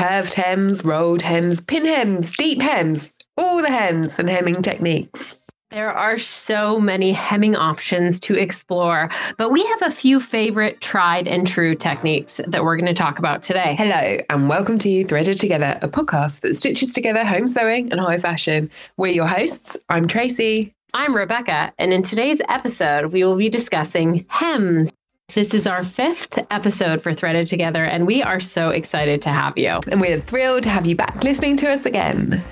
curved hems, rolled hems, pin hems, deep hems, all the hems and hemming techniques. There are so many hemming options to explore, but we have a few favorite tried and true techniques that we're going to talk about today. Hello, and welcome to Threaded Together, a podcast that stitches together home sewing and high fashion. We're your hosts. I'm Tracy. I'm Rebecca, and in today's episode, we will be discussing hems. This is our fifth episode for Threaded Together, and we are so excited to have you. And we're thrilled to have you back listening to us again.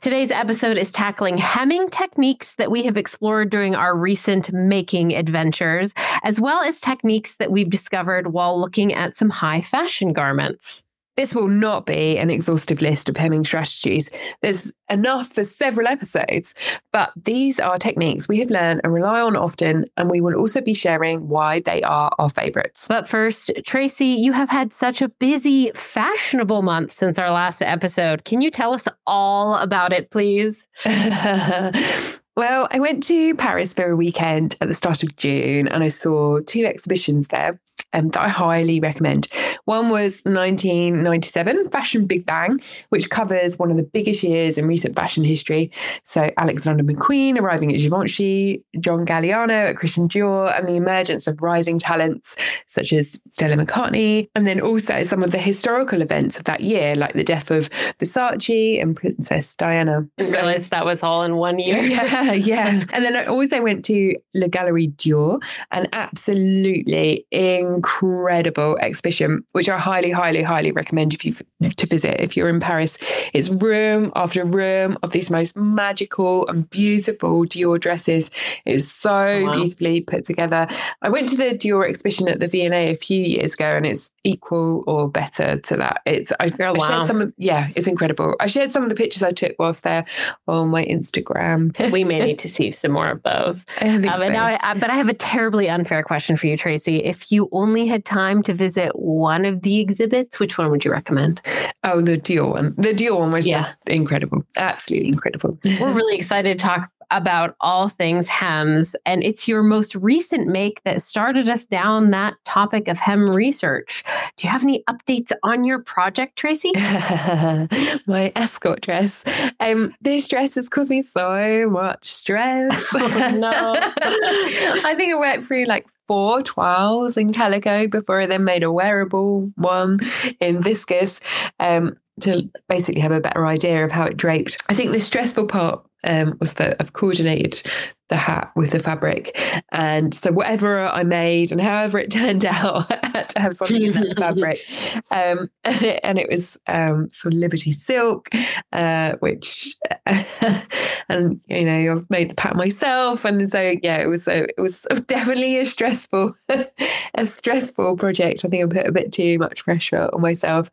Today's episode is tackling hemming techniques that we have explored during our recent making adventures, as well as techniques that we've discovered while looking at some high fashion garments. This will not be an exhaustive list of hemming strategies. There's enough for several episodes, but these are techniques we have learned and rely on often, and we will also be sharing why they are our favorites. But first, Tracy, you have had such a busy, fashionable month since our last episode. Can you tell us all about it, please? Well, I went to Paris for a weekend at the start of June and I saw two exhibitions there um, that I highly recommend. One was 1997, Fashion Big Bang, which covers one of the biggest years in recent fashion history. So Alexander McQueen arriving at Givenchy, John Galliano at Christian Dior, and the emergence of rising talents such as Stella McCartney, and then also some of the historical events of that year, like the death of Versace and Princess Diana. I so, realized that was all in one year. Yeah, yeah. And then I also went to Le Galerie Dior, an absolutely incredible incredible exhibition, which I highly, highly, highly recommend if you to visit if you're in Paris. It's room after room of these most magical and beautiful Dior dresses. It is so wow. beautifully put together. I went to the Dior exhibition at the V&A a few years ago, and it's equal or better to that. It's I, oh, I wow. shared some of yeah, it's incredible. I shared some of the pictures I took whilst there on my Instagram. we may need to see some more of those. I um, so. now I, but I have a terribly unfair question for you, Tracy. If you only had time to visit one of the exhibits, which one would you recommend? Oh, the Dior one. The Dior one was yeah. just incredible. Absolutely incredible. We're really excited to talk about all things hems. And it's your most recent make that started us down that topic of hem research. Do you have any updates on your project, Tracy? My ascot dress. Um, this dress has caused me so much stress. Oh, no. I think I went through like four toiles in calico before I then made a wearable one in viscose um, to basically have a better idea of how it draped. I think the stressful part um, was that I've coordinated the hat with the fabric. And so whatever I made and however it turned out, I had to have something in that fabric. Um, and, it, and, it, was um, sort of Liberty Silk, uh, which, and you know, I've made the pattern myself. And so, yeah, it was, a, it was definitely a stressful, a stressful project. I think I put a bit too much pressure on myself.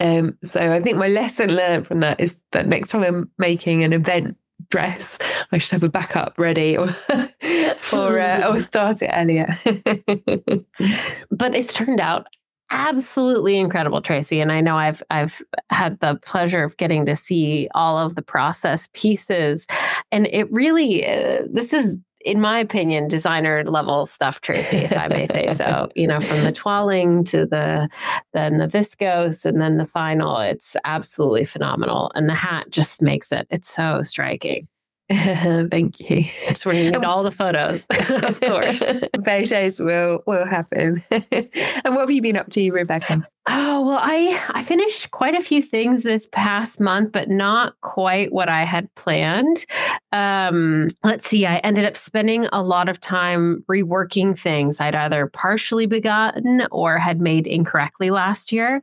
Um, so I think my lesson learned from that is that next time I'm making an event dress. I should have a backup ready or or, uh, or start it earlier. but it's turned out absolutely incredible tracy and i know i've i've had the pleasure of getting to see all of the process pieces and it really uh, this is in my opinion, designer level stuff, Tracy, if I may say so. You know, from the toiling to the then the viscose and then the final, it's absolutely phenomenal. And the hat just makes it. It's so striking. Thank you. Just want to need all the photos, of course. Photos will will happen. and what have you been up to, Rebecca? Oh, well, I I finished quite a few things this past month, but not quite what I had planned. Um, let's see, I ended up spending a lot of time reworking things I'd either partially begotten or had made incorrectly last year.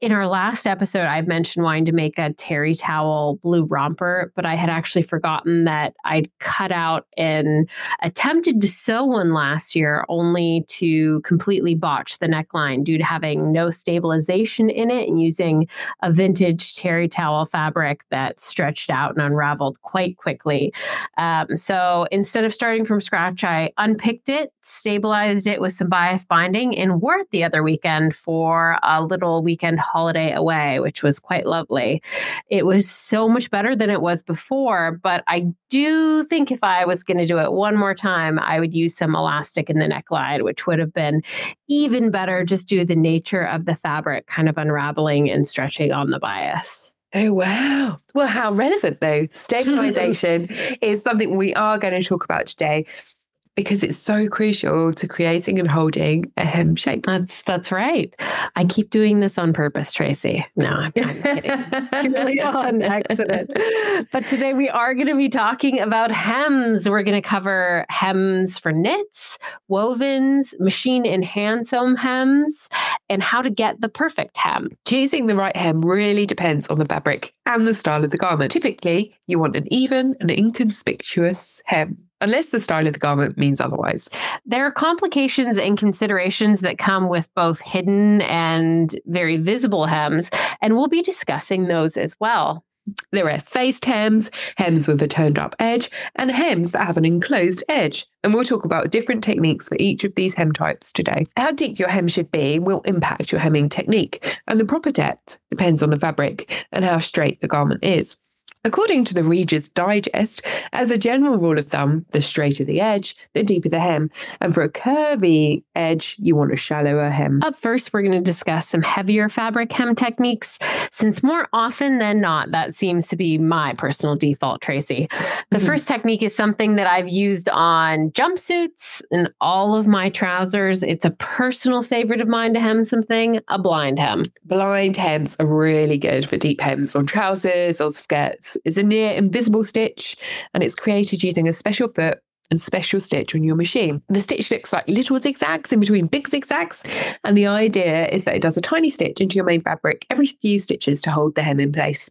In our last episode, I've mentioned wanting to make a terry towel blue romper, but I had actually forgotten that I'd cut out and attempted to sew one last year only to completely botch the neckline due to having no stabilization in it and using a vintage terry towel fabric that stretched out and unraveled quite quickly. Um, so instead of starting from scratch, I unpicked it, stabilized it with some bias binding, and wore it the other weekend for a little weekend holiday away, which was quite lovely. It was so much better than it was before, but I do think if I was going to do it one more time, I would use some elastic in the neckline, which would have been even better just due to the nature of the fabric kind of unraveling and stretching on the bias. Oh, wow. Well, how relevant though. Stabilization is something we are going to talk about today because it's so crucial to creating and holding a hem shape. That's that's right. I keep doing this on purpose, Tracy. No, I'm kidding. really on accident. But today we are going to be talking about hems. We're going to cover hems for knits, wovens, machine and hand sewn hems, and how to get the perfect hem. Choosing the right hem really depends on the fabric and the style of the garment. Typically, you want an even and inconspicuous hem unless the style of the garment means otherwise. There are complications and considerations that come with both hidden and very visible hems, and we'll be discussing those as well. There are faced hems, hems with a turned up edge, and hems that have an enclosed edge. And we'll talk about different techniques for each of these hem types today. How deep your hem should be will impact your hemming technique, and the proper depth depends on the fabric and how straight the garment is. According to the Reader's Digest, as a general rule of thumb, the straighter the edge, the deeper the hem. And for a curvy edge, you want a shallower hem. Up first, we're going to discuss some heavier fabric hem techniques, since more often than not, that seems to be my personal default, Tracy. The mm-hmm. first technique is something that I've used on jumpsuits and all of my trousers. It's a personal favorite of mine to hem something, a blind hem. Blind hems are really good for deep hems on trousers or skirts is a near invisible stitch and it's created using a special foot and special stitch on your machine. The stitch looks like little zigzags in between big zigzags, and the idea is that it does a tiny stitch into your main fabric every few stitches to hold the hem in place.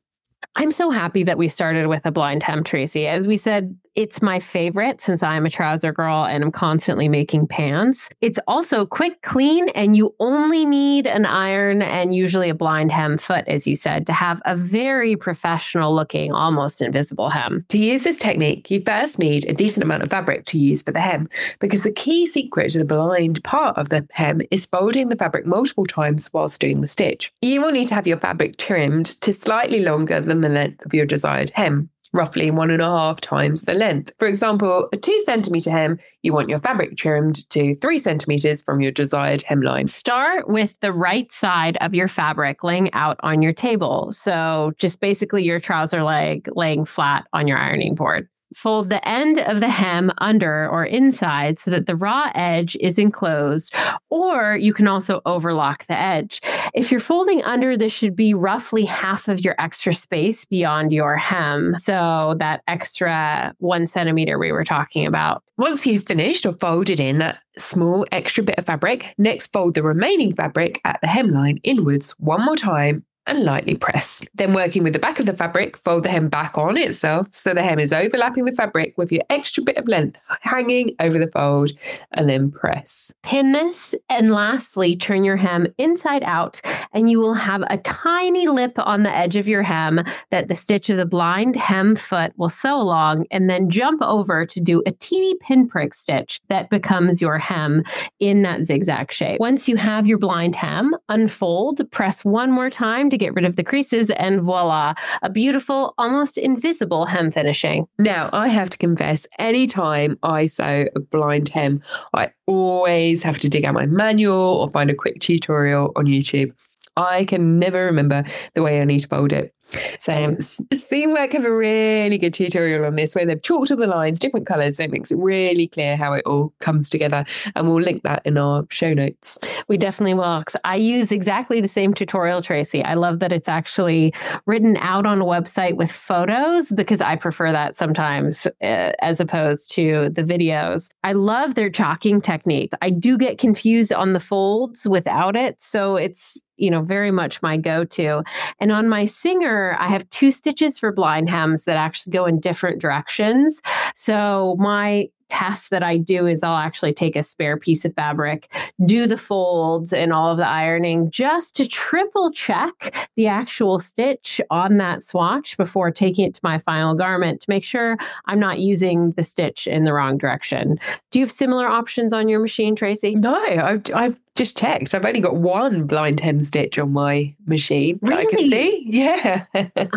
I'm so happy that we started with a blind hem, Tracy. As we said, it's my favorite since I'm a trouser girl and I'm constantly making pants. It's also quick, clean, and you only need an iron and usually a blind hem foot, as you said, to have a very professional looking, almost invisible hem. To use this technique, you first need a decent amount of fabric to use for the hem because the key secret to the blind part of the hem is folding the fabric multiple times whilst doing the stitch. You will need to have your fabric trimmed to slightly longer than the length of your desired hem roughly one and a half times the length. For example, a two centimeter hem, you want your fabric trimmed to three centimeters from your desired hemline. Start with the right side of your fabric laying out on your table. So just basically your trouser leg laying flat on your ironing board. Fold the end of the hem under or inside so that the raw edge is enclosed, or you can also overlock the edge. If you're folding under, this should be roughly half of your extra space beyond your hem. So that extra one centimeter we were talking about. Once you've finished or folded in that small extra bit of fabric, next fold the remaining fabric at the hemline inwards one more time and lightly press. Then working with the back of the fabric, fold the hem back on itself so the hem is overlapping the fabric with your extra bit of length hanging over the fold and then press. Pin this and lastly turn your hem inside out and you will have a tiny lip on the edge of your hem that the stitch of the blind hem foot will sew along and then jump over to do a teeny pinprick stitch that becomes your hem in that zigzag shape. Once you have your blind hem, unfold, press one more time to get rid of the creases, and voila, a beautiful, almost invisible hem finishing. Now, I have to confess, anytime I sew a blind hem, I always have to dig out my manual or find a quick tutorial on YouTube. I can never remember the way I need to fold it. Same. Seamwork have a really good tutorial on this where they've chalked all the lines, different colours, so it makes it really clear how it all comes together. And we'll link that in our show notes. We definitely will. I use exactly the same tutorial, Tracy. I love that it's actually written out on a website with photos because I prefer that sometimes uh, as opposed to the videos. I love their chalking technique. I do get confused on the folds without it. So it's you know, very much my go to. And on my Singer, I have two stitches for blind hems that actually go in different directions. So my test that I do is I'll actually take a spare piece of fabric, do the folds and all of the ironing just to triple check the actual stitch on that swatch before taking it to my final garment to make sure I'm not using the stitch in the wrong direction. Do you have similar options on your machine, Tracy? No, I've, I've just checked. I've only got one blind hem stitch on my machine that I can Really? see. Yeah.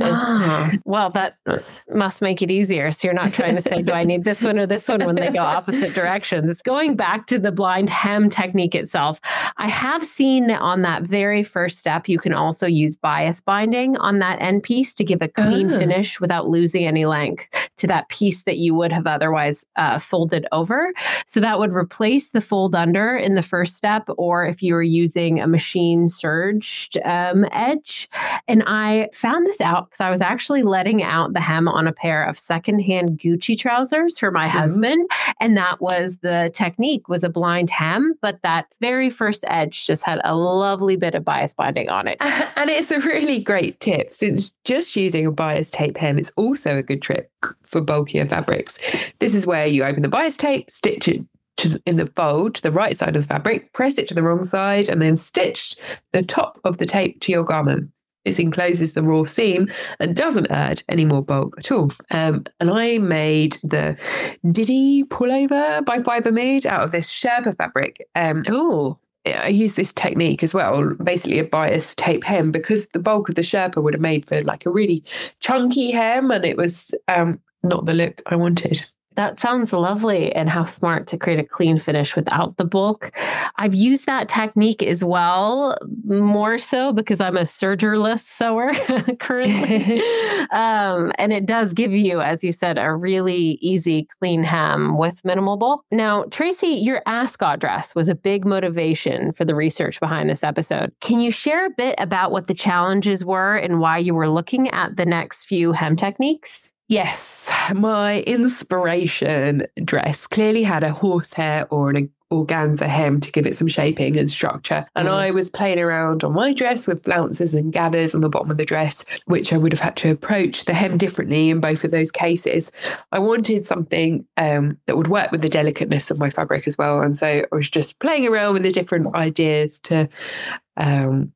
Ah, well, that must make it easier. So you're not trying to say, do I need this one or this one when they go opposite directions? Going back to the blind hem technique itself, I have seen that on that very first step, you can also use bias binding on that end piece to give a clean Ah. finish without losing any length to that piece that you would have otherwise uh, folded over. So that would replace the fold under in the first step, or if you were using a machine surged um, edge. And I found this out because I was actually letting out the hem on a pair of secondhand Gucci trousers for my Mhm. husband, and that was the technique was a blind hem, but that very first edge just had a lovely bit of bias binding on it. and it's a really great tip since just using a bias tape hem is also a good trick for bulkier fabrics. This is where you open the bias tape, stitch it to, in the fold to the right side of the fabric, press it to the wrong side, and then stitch the top of the tape to your garment. This encloses the raw seam and doesn't add any more bulk at all. Um, and I made the Diddy pullover by Fibre Mood out of this Sherpa fabric. Um, Ooh. I use this technique as well, basically a bias tape hem, because the bulk of the Sherpa would have made for like a really chunky hem, and it was um, not the look I wanted. That sounds lovely and how smart to create a clean finish without the bulk. I've used that technique as well, more so because I'm a sergerless sewer currently. um, and it does give you, as you said, a really easy, clean hem with minimal bulk. Now, Tracy, your ascot dress was a big motivation for the research behind this episode. Can you share a bit about what the challenges were and why you were looking at the next few hem techniques? Yes, my inspiration dress clearly had a horsehair or an organza hem to give it some shaping and structure. And Mm. I was playing around on my dress with flounces and gathers on the bottom of the dress, which I would have had to approach the hem differently in both of those cases. I wanted something um, that would work with the delicateness of my fabric as well. And so I was just playing around with the different ideas to um,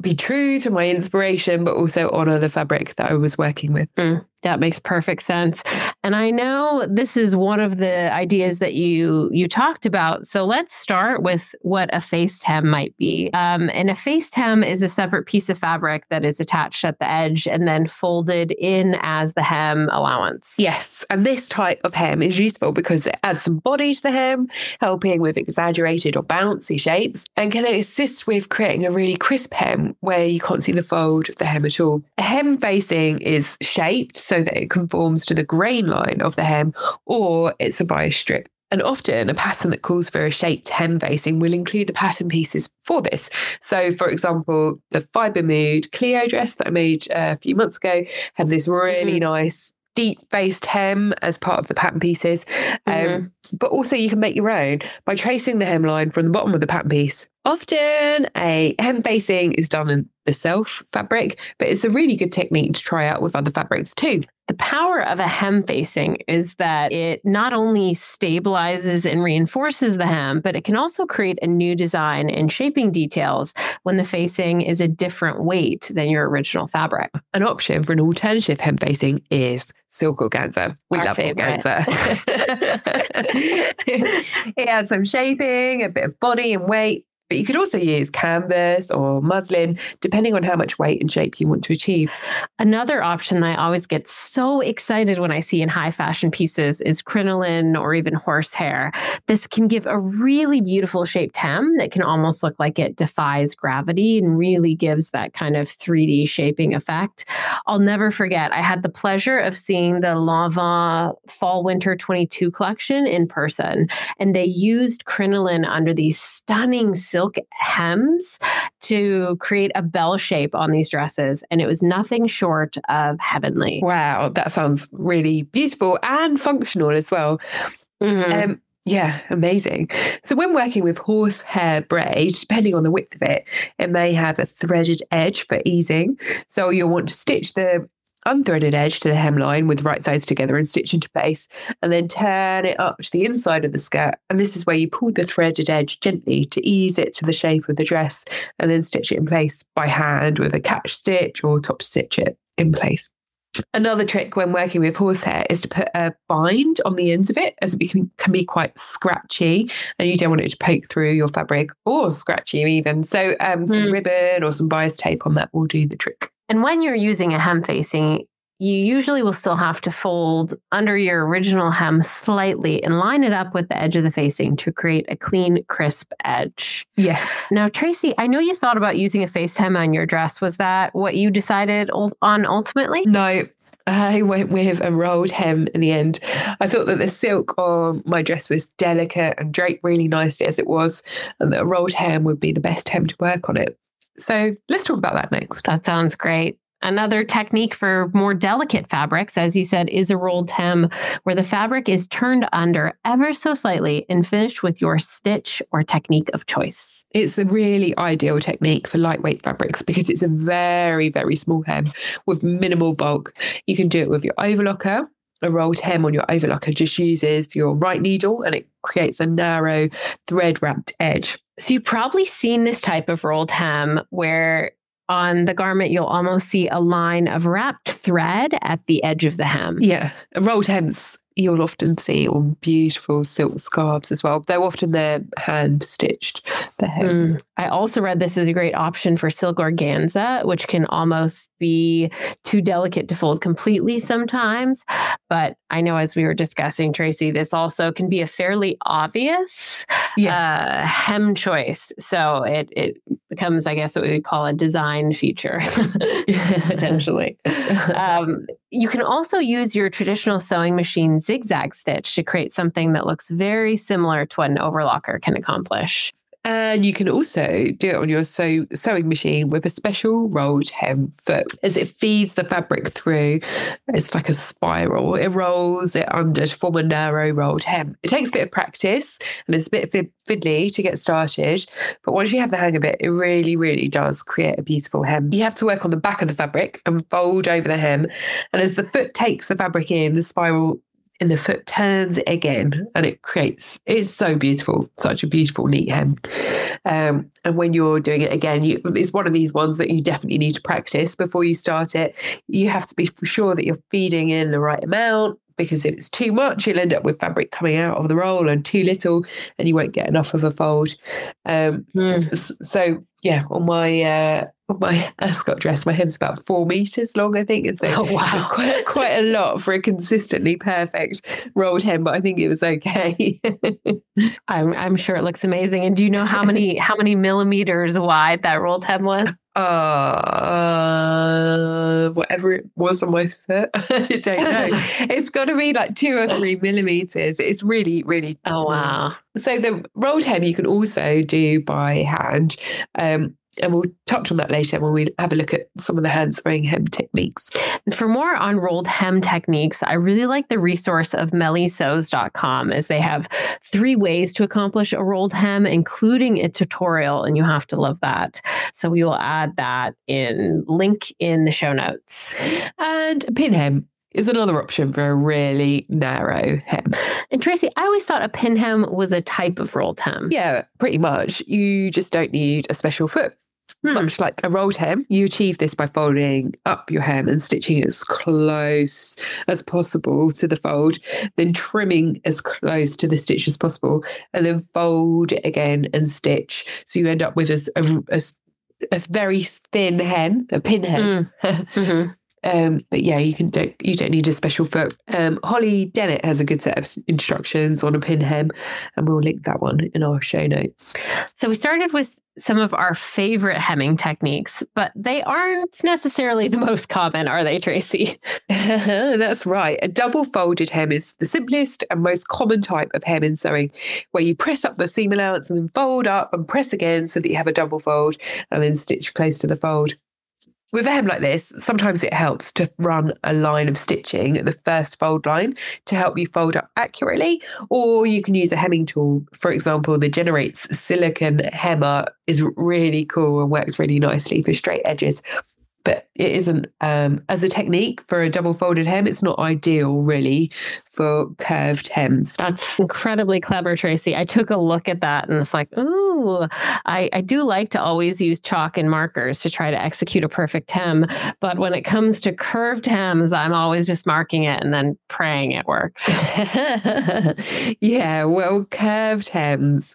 be true to my inspiration, but also honor the fabric that I was working with. Mm, that makes perfect sense. And I know this is one of the ideas that you you talked about. So let's start with what a faced hem might be. Um, and a faced hem is a separate piece of fabric that is attached at the edge and then folded in as the hem allowance. Yes, and this type of hem is useful because it adds some body to the hem, helping with exaggerated or bouncy shapes, and can assist with creating a really crisp hem where you can't see the fold of the hem at all. A hem facing is shaped so that it conforms to the grain line of the hem, or it's a bias strip. And often a pattern that calls for a shaped hem facing will include the pattern pieces for this. So, for example, the Fibre Mood Clio dress that I made a few months ago had this really nice deep faced hem as part of the pattern pieces. Um, Mhm. But also, you can make your own by tracing the hemline from the bottom of the pattern piece. Often, a hem facing is done in the self fabric, but it's a really good technique to try out with other fabrics too. The power of a hem facing is that it not only stabilizes and reinforces the hem, but it can also create a new design and shaping details when the facing is a different weight than your original fabric. An option for an alternative hem facing is silk organza. We Our love favorite. organza. it adds some shaping, a bit of body and weight, but you could also use canvas or muslin, depending on how much weight and shape you want to achieve. Another option that I always get so excited when I see in high fashion pieces is crinoline or even horsehair. This can give a really beautiful shaped hem that can almost look like it defies gravity and really gives that kind of 3D shaping effect. I'll never forget, I had the pleasure of seeing the Lava Fall Winter 22 collection in person, and they used crinoline under these stunning silk hems to create a bell shape on these dresses. And it was nothing short of heavenly. Wow, that sounds really beautiful and functional as well. Mhm. Um, yeah, amazing. So when working with horsehair braid, depending on the width of it, it may have a threaded edge for easing. So you'll want to stitch the unthreaded edge to the hemline with right sides together and stitch into place, and then turn it up to the inside of the skirt. And this is where you pull the threaded edge gently to ease it to the shape of the dress, and then stitch it in place by hand with a catch stitch or top stitch it in place. Another trick when working with horsehair is to put a bind on the ends of it, as it can, can be quite scratchy, and you don't want it to poke through your fabric or scratch you even. So, um, some Hmm. ribbon or some bias tape on that will do the trick. And when you're using a hem facing, you usually will still have to fold under your original hem slightly and line it up with the edge of the facing to create a clean, crisp edge. Yes. Now, Tracy, I know you thought about using a face hem on your dress. Was that what you decided on ultimately? No, I went with a rolled hem in the end. I thought that the silk on my dress was delicate and draped really nicely as it was, and that a rolled hem would be the best hem to work on it. So let's talk about that next. That sounds great. Another technique for more delicate fabrics, as you said, is a rolled hem, where the fabric is turned under ever so slightly and finished with your stitch or technique of choice. It's a really ideal technique for lightweight fabrics because it's a very, very small hem with minimal bulk. You can do it with your overlocker. A rolled hem on your overlocker just uses your right needle and it creates a narrow thread wrapped edge. So you've probably seen this type of rolled hem where on the garment you'll almost see a line of wrapped thread at the edge of the hem. Yeah, rolled hems you'll often see on beautiful silk scarves as well. They're often they're hand stitched, the hems. Mm. I also read this is a great option for silk organza, which can almost be too delicate to fold completely sometimes. But I know as we were discussing, Tracy, this also can be a fairly obvious Yes. uh, hem choice. So it, it becomes, I guess, what we would call a design feature potentially. um, you can also use your traditional sewing machine zigzag stitch to create something that looks very similar to what an overlocker can accomplish. And you can also do it on your sew, sewing machine with a special rolled hem foot. As it feeds the fabric through, it's like a spiral. It rolls it under to form a narrow rolled hem. It takes a bit of practice and it's a bit fid- fiddly to get started. But once you have the hang of it, it really, really does create a beautiful hem. You have to work on the back of the fabric and fold over the hem. And as the foot takes the fabric in, the spiral and the foot turns again and it creates it's so beautiful such a beautiful neat hem. Um, and when you're doing it again you, it's one of these ones that you definitely need to practice before you start it. You have to be sure that you're feeding in the right amount because if it's too much you'll end up with fabric coming out of the roll and too little and you won't get enough of a fold um, s- so yeah on my uh, on my ascot dress my hem's about four meters long i think and so Oh, wow. it's quite quite a lot for a consistently perfect rolled hem, but I think it was okay. I'm I'm sure it looks amazing. And do you know how many how many millimeters wide that rolled hem was? Uh, whatever it was on my foot, I don't know. it's got to be like two or three millimeters. It's really, really. Oh small. wow. So the rolled hem you can also do by hand. Um, and we'll touch on that later when we have a look at some of the hand sewing hem techniques. And for more on rolled hem techniques, I really like the resource of mellysews.com as they have three ways to accomplish a rolled hem, including a tutorial, and you have to love that. So we will add that in link in the show notes. And pin hem is another option for a really narrow hem. And Tracy, I always thought a pin hem was a type of rolled hem. Yeah, pretty much. You just don't need a special foot. Hmm. Much like a rolled hem, you achieve this by folding up your hem and stitching as close as possible to the fold, then trimming as close to the stitch as possible, and then fold it again and stitch. So you end up with a very thin hem, a pin hem. Mhm. Um, but yeah, you can don't you don't need a special foot. Um, Holly Dennett has a good set of instructions on a pin hem, and we'll link that one in our show notes. So we started with some of our favorite hemming techniques, but they aren't necessarily the most common, are they, Tracy? That's right. A double folded hem is the simplest and most common type of hem in sewing, where you press up the seam allowance and then fold up and press again so that you have a double fold and then stitch close to the fold. With a hem like this, sometimes it helps to run a line of stitching at the first fold line to help you fold up accurately, or you can use a hemming tool. For example, the Generates silicon hemmer is really cool and works really nicely for straight edges but it isn't um, as a technique for a double folded hem. It's not ideal really for curved hems. That's incredibly clever, Tracy. I took a look at that and it's like, ooh, I, I do like to always use chalk and markers to try to execute a perfect hem. But when it comes to curved hems, I'm always just marking it and then praying it works. yeah, well, curved hems.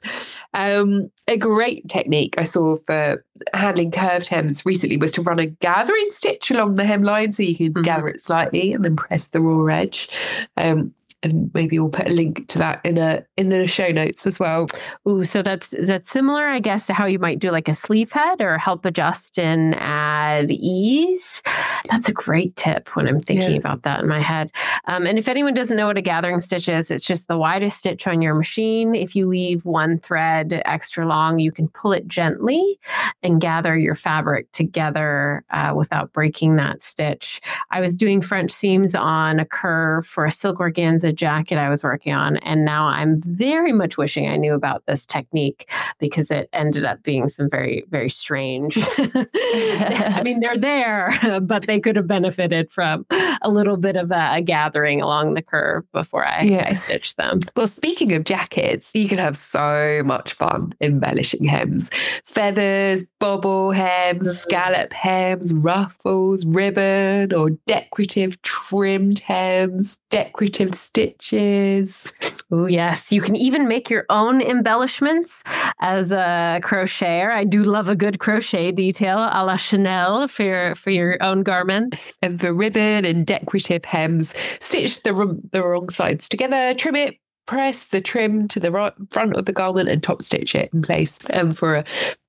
Um, a great technique I saw for handling curved hems recently was to run a gathering stitch along the hemline so you can mm-hmm. gather it slightly and then press the raw edge. Um, and maybe we'll put a link to that in a in the show notes as well. Ooh, so that's that's similar, I guess, to how you might do like a sleeve head or help adjust and add ease. That's a great tip when I'm thinking yeah. about that in my head. Um, and if anyone doesn't know what a gathering stitch is, it's just the widest stitch on your machine. If you leave one thread extra long, you can pull it gently and gather your fabric together uh, without breaking that stitch. I was doing French seams on a curve for a silk organza jacket I was working on. And now I'm very much wishing I knew about this technique because it ended up being some very, very strange. I mean, they're there, but they could have benefited from a little bit of a, a gathering along the curve before I, yeah. I stitched them. Well, speaking of jackets, you can have so much fun embellishing hems feathers, bobble hems, mm-hmm. scallop hems, ruffles, ribbon, or decorative trimmed hems, decorative stitches. Oh, yes. You can even make your own embellishments as a crocheter. I do love a good crochet detail a la Chanel for your, for your own garments. And for ribbon and decorative hems, stitch the, the wrong sides together, trim it, press the trim to the right front of the garment and top stitch it in place. And for a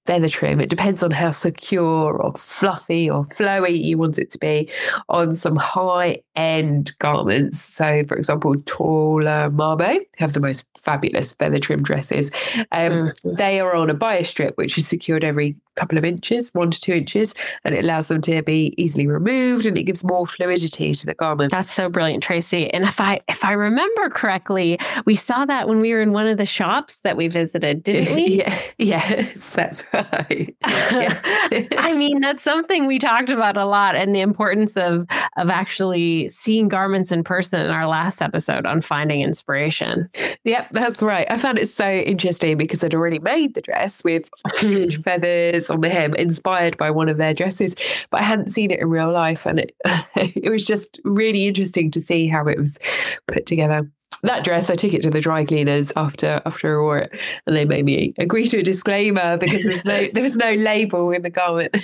trim. It depends on how secure or fluffy or flowy you want it to be on some high end garments. So, for example, Taller Marmo have the most fabulous feather trim dresses. Um, mm-hmm. They are on a bias strip, which is secured every couple of inches, one to two inches, and it allows them to be easily removed and it gives more fluidity to the garment. That's so brilliant, Tracy. And if I if I remember correctly, we saw that when we were in one of the shops that we visited, didn't we? yeah, yes, that's right. Yes. I mean, that's something we talked about a lot and the importance of of actually seeing garments in person in our last episode on finding inspiration. Yep, that's right. I found it so interesting because I'd already made the dress with ostrich feathers on the hem inspired by one of their dresses, but I hadn't seen it in real life. And it, it was just really interesting to see how it was put together that dress, I took it to the dry cleaners after after I wore it, and they made me agree to a disclaimer because there's no there was no label in the garment.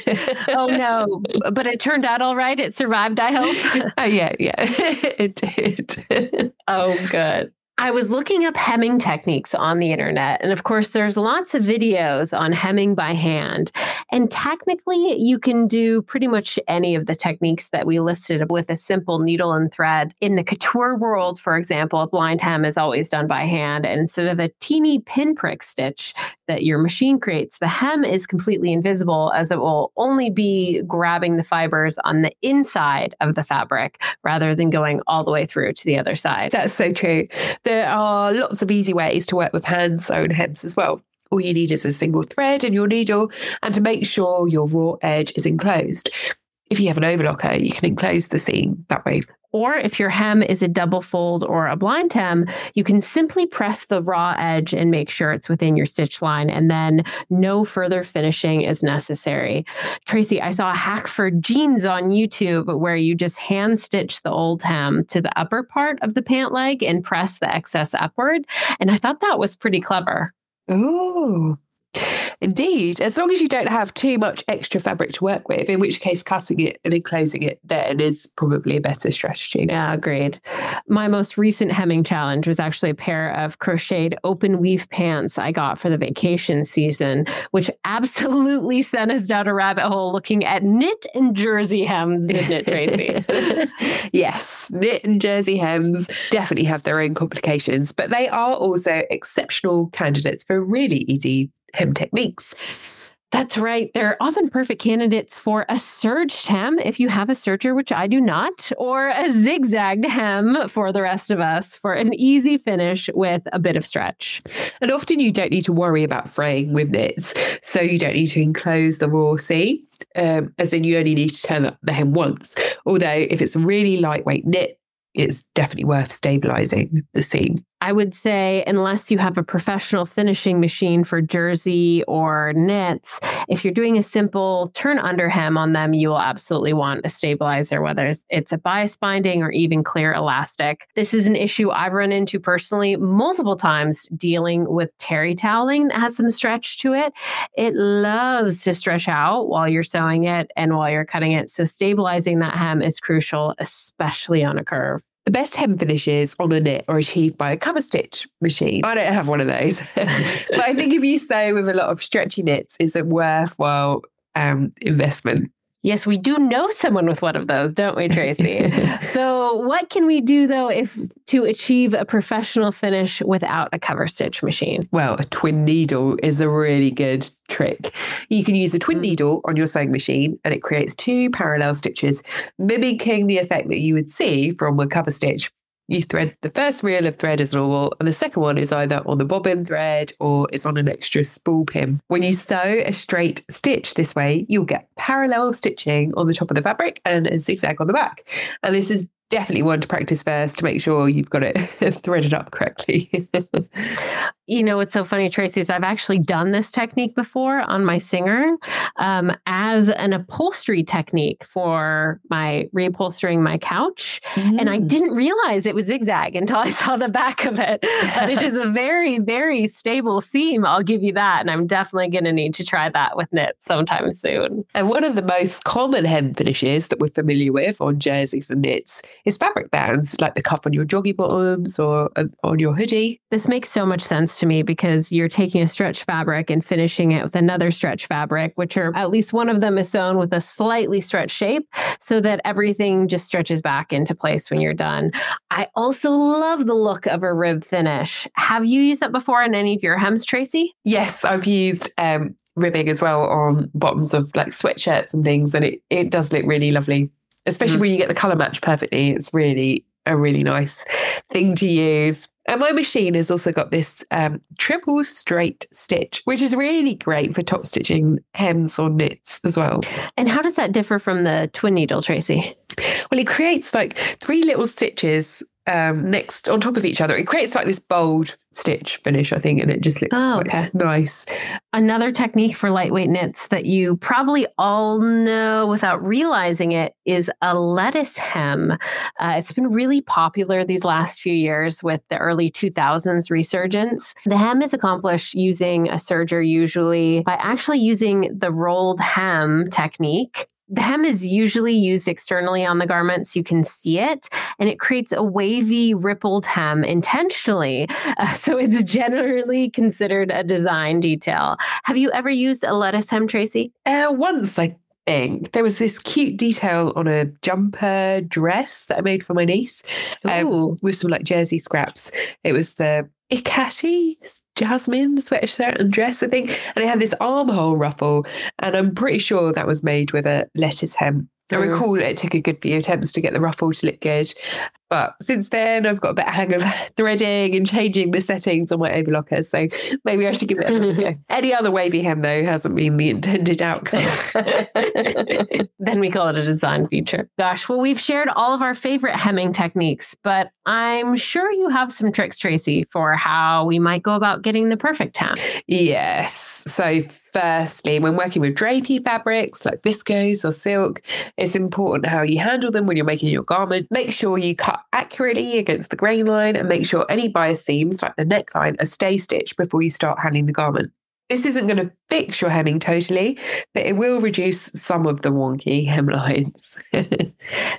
oh no! But it turned out all right. It survived. I hope. Uh, yeah, yeah, it did. oh, good. I was looking up hemming techniques on the internet. And of course, there's lots of videos on hemming by hand. And technically, you can do pretty much any of the techniques that we listed with a simple needle and thread. In the couture world, for example, a blind hem is always done by hand. And instead of a teeny pinprick stitch that your machine creates, the hem is completely invisible as it will only be grabbing the fibers on the inside of the fabric rather than going all the way through to the other side. That's so true there are lots of easy ways to work with hand sewn hems as well. All you need is a single thread and your needle, and to make sure your raw edge is enclosed. If you have an overlocker, you can enclose the seam that way. Or if your hem is a double fold or a blind hem, you can simply press the raw edge and make sure it's within your stitch line, and then no further finishing is necessary. Tracy, I saw a hack for jeans on YouTube where you just hand stitch the old hem to the upper part of the pant leg and press the excess upward. And I thought that was pretty clever. Oh, Indeed, as long as you don't have too much extra fabric to work with, in which case cutting it and enclosing it then is probably a better strategy. Yeah, agreed. My most recent hemming challenge was actually a pair of crocheted open weave pants I got for the vacation season, which absolutely sent us down a rabbit hole looking at knit and jersey hems, didn't it, Tracy? yes, knit and jersey hems definitely have their own complications, but they are also exceptional candidates for really easy hem techniques. That's right. They're often perfect candidates for a serged hem if you have a serger, which I do not, or a zigzagged hem for the rest of us for an easy finish with a bit of stretch. And often you don't need to worry about fraying with knits. So you don't need to enclose the raw seam, um, as in you only need to turn the hem once. Although if it's a really lightweight knit, it's definitely worth stabilizing the seam. I would say, unless you have a professional finishing machine for jersey or knits, if you're doing a simple turn under hem on them, you will absolutely want a stabilizer, whether it's a bias binding or even clear elastic. This is an issue I've run into personally multiple times dealing with terry toweling that has some stretch to it. It loves to stretch out while you're sewing it and while you're cutting it. So, stabilizing that hem is crucial, especially on a curve. The best hem finishes on a knit are achieved by a cover stitch machine. I don't have one of those. but I think if you sew with a lot of stretchy knits, it's a worthwhile um, investment. Yes, we do know someone with one of those, don't we, Tracy? so, what can we do though if to achieve a professional finish without a cover stitch machine? Well, a twin needle is a really good trick. You can use a twin mm. needle on your sewing machine and it creates two parallel stitches, mimicking the effect that you would see from a cover stitch you thread the first reel of thread as normal, and the second one is either on the bobbin thread or it's on an extra spool pin. When you sew a straight stitch this way, you'll get parallel stitching on the top of the fabric and a zigzag on the back. And this is definitely one to practice first to make sure you've got it threaded up correctly. you know what's so funny, Tracy, is I've actually done this technique before on my Singer um, as an upholstery technique for my reupholstering my couch. Mm. And I mm. didn't realize it was zigzag until I saw the back of it. But it is a very, very stable seam. I'll give you that. And I'm definitely going to need to try that with knit sometime soon. And one of the most common hem finishes that we're familiar with on jerseys and knits is fabric bands, like the cuff on your joggy bottoms or uh, on your hoodie. This makes so much sense to me because you're taking a stretch fabric and finishing it with another stretch fabric, which are at least one of them is sewn with a slightly stretched shape so that everything just stretches back into place when you're done. I also love the look of a rib finish. Have you used that before in any of your hems, Tracy? Yes, I've used um, ribbing as well on bottoms of like sweatshirts and things, and it, it does look really lovely especially mm. when you get the color match perfectly. It's really a really nice thing to use. And my machine has also got this um, triple straight stitch, which is really great for top stitching hems or knits as well. And how does that differ from the twin needle, Tracy? Well, it creates like three little stitches um, next on top of each other. It creates like this bold stitch finish, I think, and it just looks oh, okay. nice. Another technique for lightweight knits that you probably all know without realizing it is a lettuce hem. Uh, it's been really popular these last few years with the early 2000s resurgence. The hem is accomplished using a serger, usually by actually using the rolled hem technique hem is usually used externally on the garment so you can see it, and it creates a wavy, rippled hem intentionally. Uh, so it's generally considered a design detail. Have you ever used a lettuce hem, Tracy? Uh, once, I think. There was this cute detail on a jumper dress that I made for my niece um, with some like jersey scraps. It was the Ikatee jasmine sweatshirt and dress, I think. And it had this armhole ruffle. And I'm pretty sure that was made with a lettuce hem. I mm. recall it took a good few attempts to get the ruffle to look good. But since then, I've got a better hang of threading and changing the settings on my overlocker. So maybe I should give it a go. Any other wavy hem, though, hasn't been the intended outcome. then we call it a design feature. Gosh, well, we've shared all of our favorite hemming techniques, but I'm sure you have some tricks, Tracy, for how we might go about getting the perfect hem. Yes. So, firstly, when working with drapey fabrics like viscose or silk, it's important how you handle them when you're making your garment. Make sure you cut accurately against the grain line and make sure any bias seams, like the neckline, are stay stitched before you start handling the garment. This isn't going to fix your hemming totally, but it will reduce some of the wonky hemlines.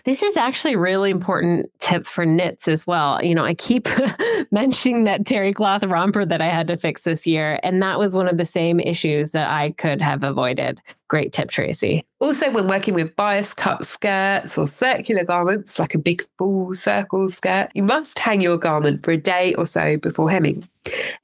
this is actually a really important tip for knits as well. You know, I keep mentioning that terry cloth romper that I had to fix this year, and that was one of the same issues that I could have avoided. Great tip, Tracy. Also, when working with bias cut skirts or circular garments, like a big full circle skirt, you must hang your garment for a day or so before hemming,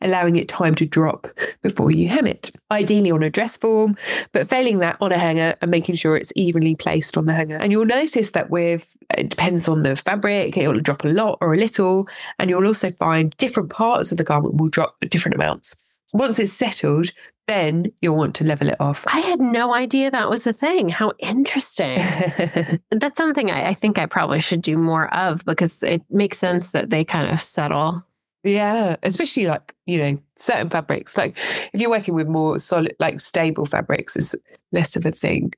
allowing it time to drop before you hem it. Ideally on a dress form, but failing that on a hanger and making sure it's evenly placed on the hanger. And you'll notice that with, it depends on the fabric, it'll drop a lot or a little. And you'll also find different parts of the garment will drop different amounts once it's settled, then you'll want to level it off. I had no idea that was a thing. How interesting. That's something I, I, think I probably should do more of because it makes sense that they kind of settle Yeah, especially like, you know, certain fabrics. Like if you're working with more solid, like stable fabrics, it's less of a thing.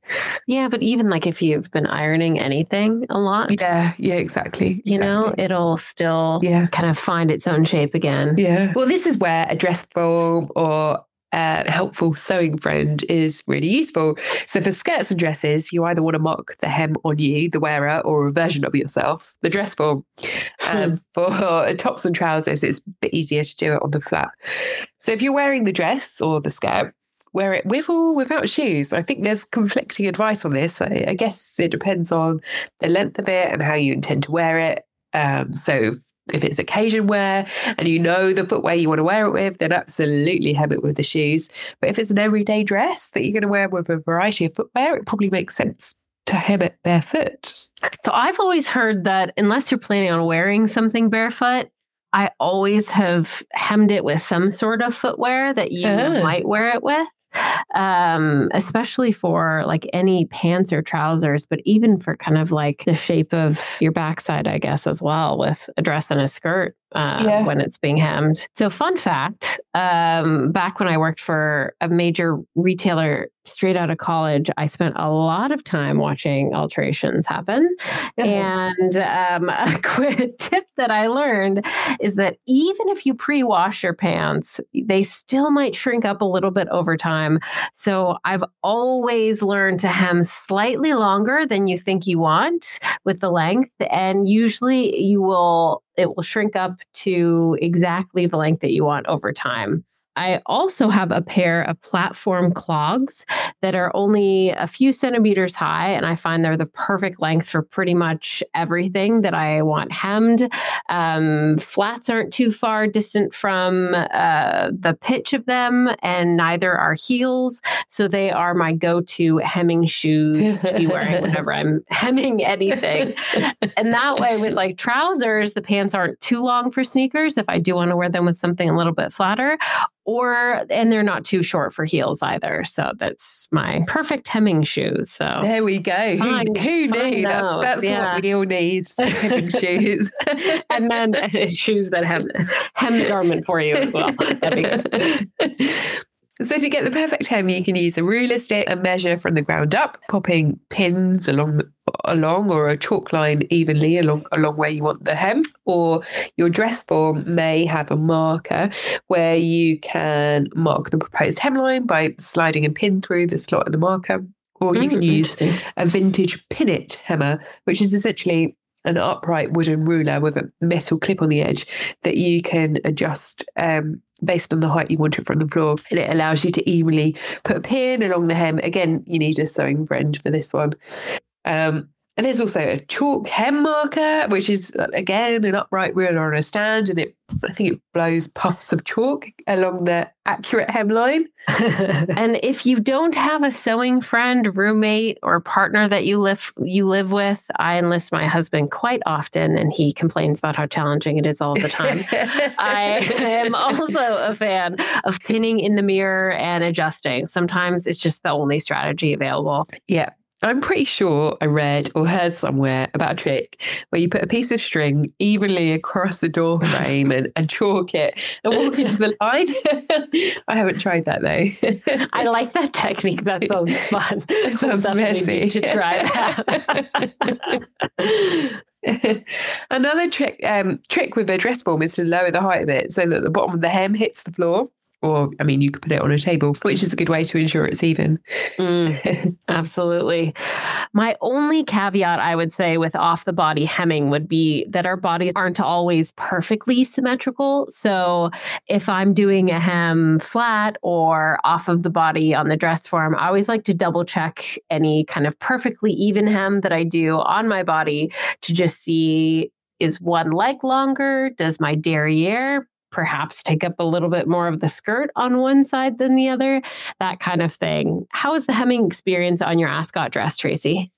Yeah, but even like if you've been ironing anything a lot, Yeah, yeah, exactly. you know, it'll still Yeah. kind of find its own shape again. Yeah. Well, this is where a dress form or a helpful sewing friend is really useful. So for skirts and dresses, you either want to mock the hem on you, the wearer, or a version of yourself, the dress form. Um, for tops and trousers, it's a bit easier to do it on the flat. So if you're wearing the dress or the skirt, wear it with or without shoes. I think there's conflicting advice on this. I, I guess it depends on the length of it and how you intend to wear it. Um, so if it's occasion wear and you know the footwear you want to wear it with, then absolutely hem it with the shoes. But if it's an everyday dress that you're going to wear with a variety of footwear, it probably makes sense to hem it barefoot. So I've always heard that unless you're planning on wearing something barefoot, I always have hemmed it with some sort of footwear that you Ah. might wear it with. Um, especially for like any pants or trousers, but even for kind of like the shape of your backside, I guess, as well, with a dress and a skirt uh, Yeah. when it's being hemmed. So, fun fact um, back when I worked for a major retailer straight out of college, I spent a lot of time watching alterations happen. And um, a quick tip that I learned is that even if you pre wash your pants, they still might shrink up a little bit over time. So I've always learned to hem slightly longer than you think you want with the length. And usually you will, it will shrink up to exactly the length that you want over time. I also have a pair of platform clogs that are only a few centimeters high, and I find they're the perfect length for pretty much everything that I want hemmed. Um, flats aren't too far distant from uh, the pitch of them, and neither are heels. So they are my go to hemming shoes to be wearing whenever I'm hemming anything. and that way, with like trousers, the pants aren't too long for sneakers if I do want to wear them with something a little bit flatter or and they're not too short for heels either. So that's my perfect hemming shoes. So There we go. Who, Find- who knew? That's, that's yeah. what we all need. hemming shoes. and then uh, shoes that hem hem the garment for you as well. That'd be good. So to get the perfect hem, you can use a ruler stick and measure from the ground up, popping pins along the, along or a chalk line evenly along along where you want the hem. Or your dress form may have a marker where you can mark the proposed hemline by sliding a pin through the slot of the marker. Or you can Mm, use a vintage pinnet hammer, which is essentially an upright wooden ruler with a metal clip on the edge that you can adjust um, based on the height you want it from the floor. And it allows you to evenly put a pin along the hem. Again, you need a sewing friend for this one. Um, and there's also a chalk hem marker, which is uh, again an upright ruler on a stand, and it I think it blows puffs of chalk along the accurate hemline. and if you don't have a sewing friend, roommate, or partner that you live you live with, I enlist my husband quite often, and he complains about how challenging it is all the time. I am also a fan of pinning in the mirror and adjusting. Sometimes it's just the only strategy available. Yeah. I'm pretty sure I read or heard somewhere about a trick where you put a piece of string evenly across the door frame and, and chalk it and walk into the line. I haven't tried that though. I like that technique. That sounds fun. It sounds definitely messy. to try that. Another trick um, trick with a dress form is to lower the height of it so that the bottom of the hem hits the floor. Or, I mean, you could put it on a table, which is a good way to ensure it's even. Mm, absolutely. My only caveat I would say with off the body hemming would be that our bodies aren't always perfectly symmetrical. So if I'm doing a hem flat or off of the body on the dress form, I always like to double check any kind of perfectly even hem that I do on my body to just see is one leg longer? Does my derriere perhaps take up a little bit more of the skirt on one side than the other? That kind of thing. How was the hemming experience on your ascot dress, Tracy?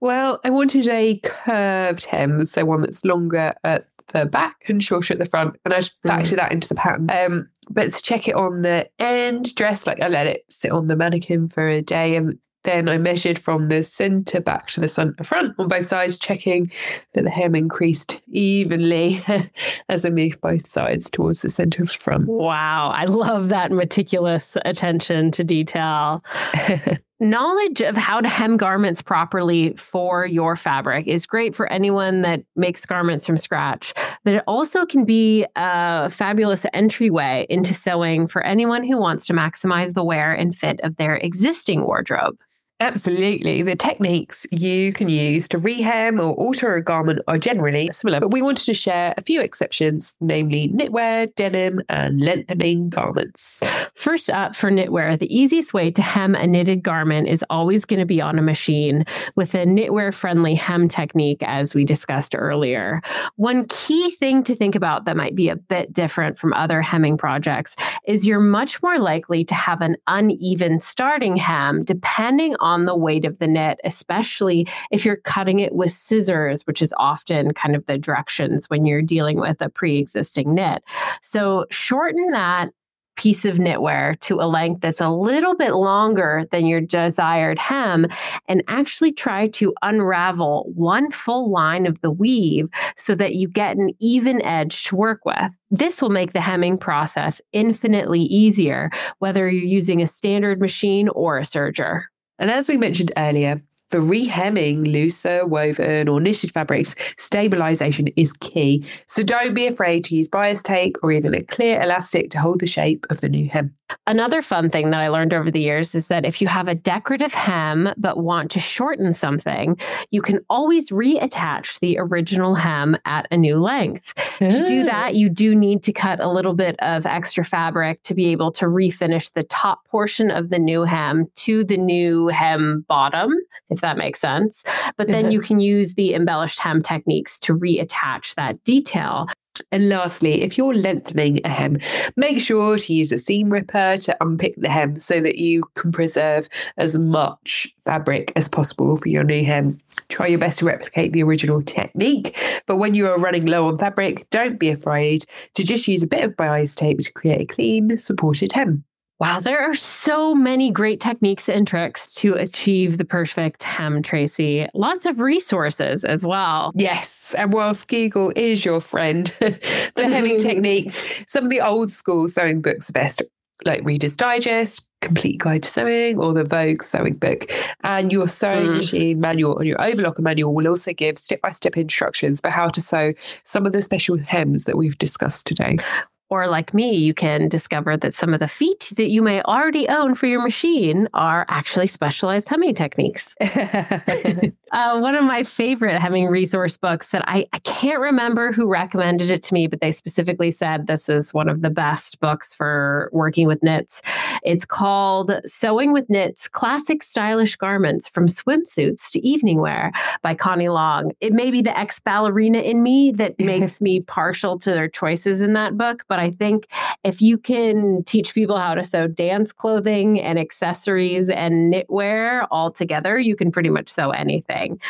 Well, I wanted a curved hem, so one that's longer at the back and shorter at the front, and I just factored that into the pattern. Um, but to check it on the end dress, like I let it sit on the mannequin for a day, and Then I measured from the center back to the centre front on both sides, checking that the hem increased evenly as I moved both sides towards the center front. Wow. I love that meticulous attention to detail. Knowledge of how to hem garments properly for your fabric is great for anyone that makes garments from scratch, but it also can be a fabulous entryway into sewing for anyone who wants to maximize the wear and fit of their existing wardrobe. Absolutely. The techniques you can use to rehem or alter a garment are generally similar, but we wanted to share a few exceptions, namely knitwear, denim, and lengthening garments. First up, for knitwear, the easiest way to hem a knitted garment is always going to be on a machine with a knitwear friendly hem technique, as we discussed earlier. One key thing to think about that might be a bit different from other hemming projects is you're much more likely to have an uneven starting hem depending on on the weight of the knit, especially if you're cutting it with scissors, which is often kind of the directions when you're dealing with a pre existing knit. So shorten that piece of knitwear to a length that's a little bit longer than your desired hem and actually try to unravel one full line of the weave so that you get an even edge to work with. This will make the hemming process infinitely easier, whether you're using a standard machine or a serger. And as we mentioned earlier, for rehemming looser, woven, or knitted fabrics, stabilization is key. So don't be afraid to use bias tape or even a clear elastic to hold the shape of the new hem. Another fun thing that I learned over the years is that if you have a decorative hem but want to shorten something, you can always reattach the original hem at a new length. To do ah. that, you do need to cut a little bit of extra fabric to be able to refinish the top portion of the new hem to the new hem bottom, if that makes sense. But then you mm-hmm. can use the embellished hem techniques to reattach that detail. And lastly, if you're lengthening a hem, make sure to use a seam ripper to unpick the hem so that you can preserve as much fabric as possible for your new hem. Try your best to replicate the original technique, but when you are running low on fabric, don't be afraid to just use a bit of bias tape to create a clean, supported hem. Wow, there are so many great techniques and tricks to achieve the perfect hem, Tracy. Lots of resources as well. Yes. And whilst Google is your friend, for hemming techniques, some of the old school sewing books are best, like Reader's Digest, Complete Guide to Sewing, or the Vogue Sewing Book. And your sewing mm. machine manual and your overlocker manual will also give step by step instructions for how to sew some of the special hems that we've discussed today. Or, like me, you can discover that some of the feet that you may already own for your machine are actually specialized hemming techniques. uh, one of my favorite hemming resource books that I, I can't remember who recommended it to me, but they specifically said this is one of the best books for working with knits. It's called Sewing with Knits Classic Stylish Garments from Swimsuits to Evening Wear by Connie Long. It may be the ex ballerina in me that makes me partial to their choices in that book, but I think if you can teach people how to sew dance clothing and accessories and knitwear all together, you can pretty much sew anything doing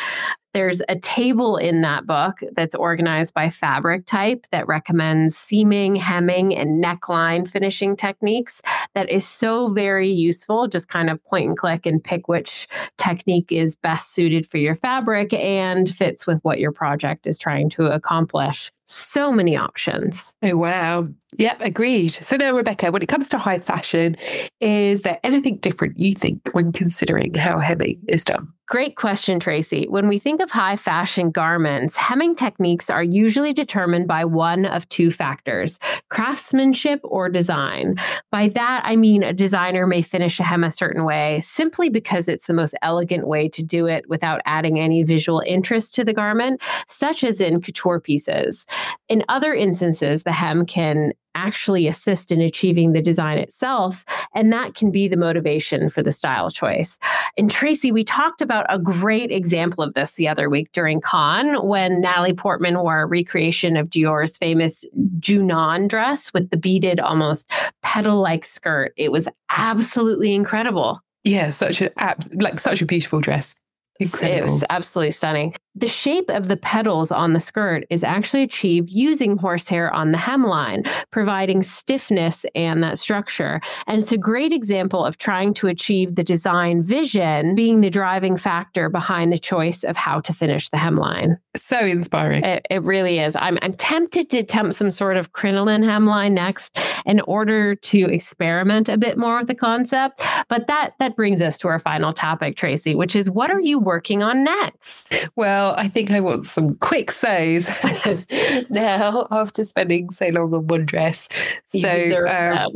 there's a table in that book that's organized by fabric type that recommends seaming, hemming, and neckline finishing techniques. That is so very useful. Just kind of point and click and pick which technique is best suited for your fabric and fits with what your project is trying to accomplish. So many options. Oh, wow. Yep, agreed. So now, Rebecca, when it comes to high fashion, is there anything different you think when considering how hemming is done? Great question, Tracy. When we think of high fashion garments, hemming techniques are usually determined by one of two factors craftsmanship or design. By that, I mean a designer may finish a hem a certain way simply because it's the most elegant way to do it without adding any visual interest to the garment, such as in couture pieces. In other instances, the hem can actually assist in achieving the design itself. And that can be the motivation for the style choice. And Tracy, we talked about a great example of this the other week during Cannes when Natalie Portman wore a recreation of Dior's famous Junon dress with the beaded, almost petal like skirt. It was absolutely incredible. Yeah, such a like such a beautiful dress. Incredible. It was absolutely stunning. The shape of the petals on the skirt is actually achieved using horsehair on the hemline, providing stiffness and that structure. And it's a great example of trying to achieve the design vision being the driving factor behind the choice of how to finish the hemline. So inspiring. It, it really is. I'm, I'm tempted to attempt some sort of crinoline hemline next in order to experiment a bit more with the concept. But that that brings us to our final topic, Tracy, which is what are you working on next? Well, I think I want some quick sews now after spending so long on one dress. You so um,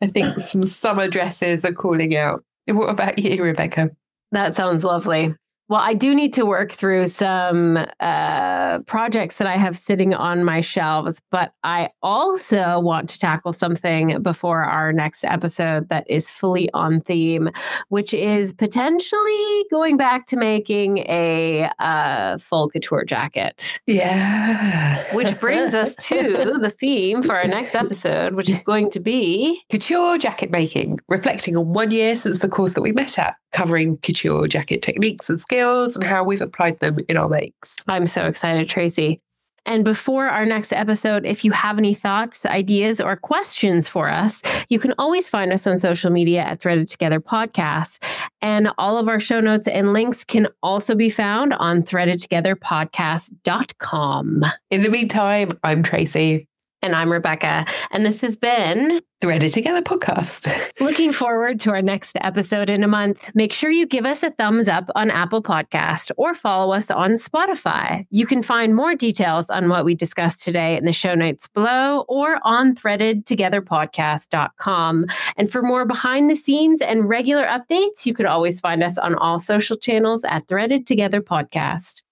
I think some summer dresses are calling out. What about you, Rebecca? That sounds lovely. Well, I do need to work through some uh, projects that I have sitting on my shelves, but I also want to tackle something before our next episode that is fully on theme, which is potentially going back to making a uh, full couture jacket. Yeah. Which brings us to the theme for our next episode, which is going to be couture jacket making, reflecting on one year since the course that we met at, covering couture jacket techniques and skills and how we've applied them in our makes. I'm so excited, Tracy. And before our next episode, if you have any thoughts, ideas, or questions for us, you can always find us on social media at Threaded Together Podcast. And all of our show notes and links can also be found on threadedtogetherpodcast.com. In the meantime, I'm Tracy. And I'm Rebecca. And this has been Threaded Together podcast. Looking forward to our next episode in a month. Make sure you give us a thumbs up on Apple Podcast or follow us on Spotify. You can find more details on what we discussed today in the show notes below or on threadedtogetherpodcast.com. And for more behind the scenes and regular updates, you could always find us on all social channels at Threaded Together Podcast.